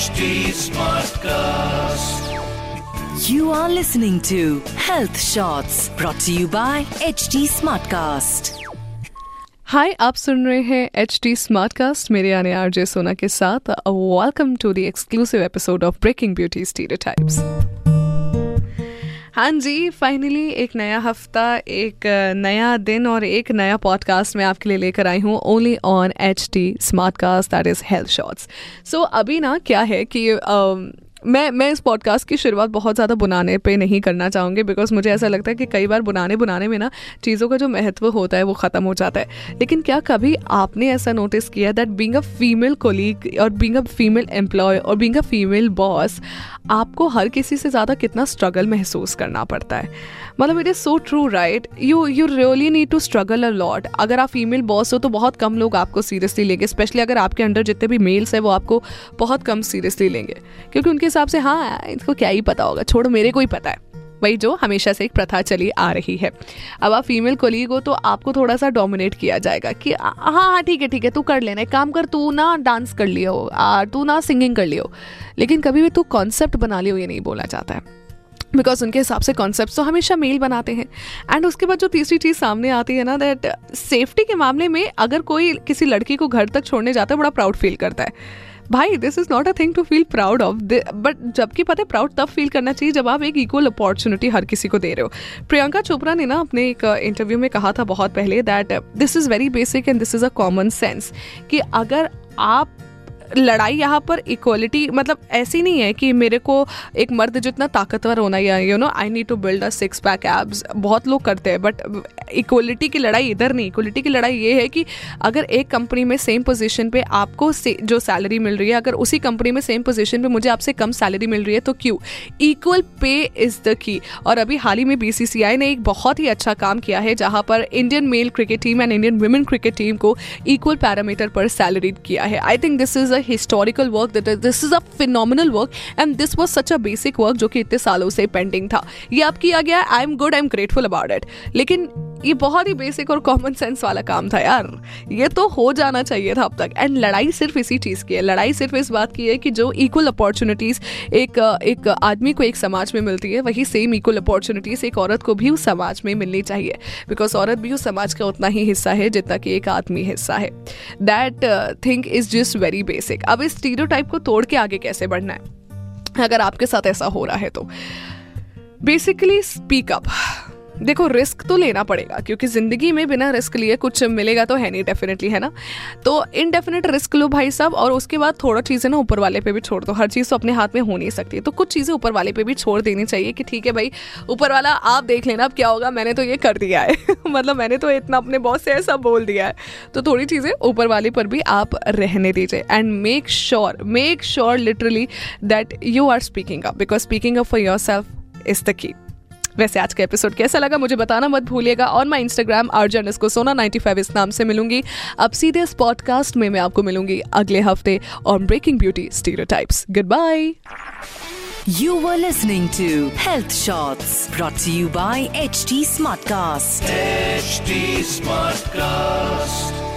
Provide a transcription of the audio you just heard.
HD Smartcast. You are listening to Health Shots brought to you by HT Smartcast. हाय आप सुन रहे हैं H T smart cast मेरे यानी RJ Sona के साथ welcome to the exclusive episode of breaking beauty stereotypes हाँ जी finally एक नया हफ़्ता एक नया दिन और एक नया पॉडकास्ट मैं आपके लिए लेकर आई हूँ only on H T smart cast that is health shorts so अभी ना क्या है कि uh, मैं मैं इस पॉडकास्ट की शुरुआत बहुत ज़्यादा बुनाने पे नहीं करना चाहूँगी बिकॉज़ मुझे ऐसा लगता है कि कई बार बुनाने बुनाने में ना चीज़ों का जो महत्व होता है वो ख़त्म हो जाता है। लेकिन क्या कभी आपने ऐसा नोटिस किया that being a female colleague और बींग अ फीमेल एम्प्लॉय और बींग अ फीमेल बॉस आपको हर किसी से ज़्यादा कितना स्ट्रगल महसूस करना पड़ता है? मतलब it is so true right you you really need to struggle a lot अगर आप फीमेल बॉस हो तो बहुत कम लोग आपको सीरियसली लेंगे स्पेशली अगर आपके अंडर जितने भी मेल्स हैं वो आपको बहुत कम सीरियसली लेंगे, क्योंकि उनके हिसाब से हाँ इसको क्या ही पता होगा, छोड़ो, मेरे को ही पता है। वही जो हमेशा से एक प्रथा चली आ रही है। अब आप फीमेल कोलीग हो तो आपको थोड़ा सा डोमिनेट किया जाएगा कि हाँ हाँ ठीक है ठीक है, तू कर लेना, एक काम कर, तू ना डांस कर लियो तू ना सिंगिंग कर लियो। लेकिन कभी भी तू कॉन्सेप्ट बना लियो, ये नहीं बोला जाता है। बिकॉज़ उनके हिसाब से कॉन्सेप्ट तो हमेशा मेल बनाते हैं। एंड उसके बाद जो तीसरी चीज़ सामने आती है ना दैट सेफ्टी के मामले में अगर कोई किसी लड़की को घर तक छोड़ने जाता है, बड़ा प्राउड फील करता है। भाई this is not a thing to feel proud of but जबकि पता है प्राउड तब फील करना चाहिए जब आप एक इक्वल अपॉर्चुनिटी हर किसी को दे रहे हो। प्रियंका चोपड़ा ने ना अपने एक इंटरव्यू uh, में कहा था बहुत पहले that this is very basic and this is a common sense कि अगर आप लड़ाई यहाँ पर इक्वलिटी मतलब ऐसी नहीं है कि मेरे को एक मर्द जितना ताकतवर होना या you know I need to build a six pack abs बहुत लोग करते हैं बट इक्वलिटी की लड़ाई इधर नहीं. इक्वलिटी की लड़ाई ये है कि अगर एक कंपनी में सेम पोजीशन पे आपको जो सैलरी मिल रही है, अगर उसी कंपनी में सेम पोजीशन पे मुझे आपसे कम सैलरी मिल रही है तो क्यों? Equal pay is the key और अभी हाल ही में बीसीसीआई ने एक बहुत ही अच्छा काम किया है, जहाँ पर Indian male cricket team and Indian women cricket team को इक्वल पैरामीटर पर सैलरी किया है. I think this is a historical work this is a phenomenal work and this was such a basic work जो कि इतने सालों से pending था। ये आप किया गया I am good I am grateful about it लेकिन ये बहुत ही बेसिक और कॉमन सेंस वाला काम था यार। ये तो हो जाना चाहिए था अब तक। एंड लड़ाई सिर्फ़ इसी चीज़ की है। लड़ाई सिर्फ़ इस बात की है कि जो इक्वल अपॉर्चुनिटीज़ एक एक आदमी को एक समाज में मिलती है, वही सेम इक्वल अपॉर्चुनिटीज़ एक औरत को भी उस समाज में मिलनी चाहिए। बिकॉज़ औरत भी उस समाज का उतना ही हिस्सा है जितना कि एक आदमी हिस्सा है। That think is just very basic अब इस टाइप को तोड़ के आगे कैसे बढ़ना है? अगर आपके साथ ऐसा हो रहा है तो। बेसिकली स्पीक अप देखो रिस्क तो लेना पड़ेगा, क्योंकि ज़िंदगी में बिना रिस्क लिए कुछ मिलेगा तो है नहीं डेफिनेटली है ना? तो इनडेफिनेट रिस्क लो भाई साहब, और उसके बाद थोड़ा चीज़ें ना ऊपर वाले पे भी छोड़ दो। हर चीज़ तो अपने हाथ में हो नहीं सकती। तो कुछ चीज़ें ऊपर वाले पे भी छोड़ देनी चाहिए कि ठीक है भाई, ऊपर वाला आप देख लेना अब क्या होगा, मैंने तो ये कर दिया है। मतलब मैंने तो इतना अपने बॉस से ऐसा बोल दिया है। तो थोड़ी चीज़ें ऊपर वाले पर भी आप रहने दीजिए। And make sure make sure literally that you are speaking up because speaking up for yourself is the key वैसे आज का एपिसोड कैसा लगा मुझे बताना मत भूलिएगा और मैं इंस्टाग्राम अर्जन इसको सोना 95 इस नाम से मिलूँगी अब सीधे इस पॉडकास्ट में मैं आपको मिलूँगी अगले हफ़्ते on breaking beauty stereotypes goodbye You were listening to Health Shots brought to you by HT Smartcast. HD Smartcast.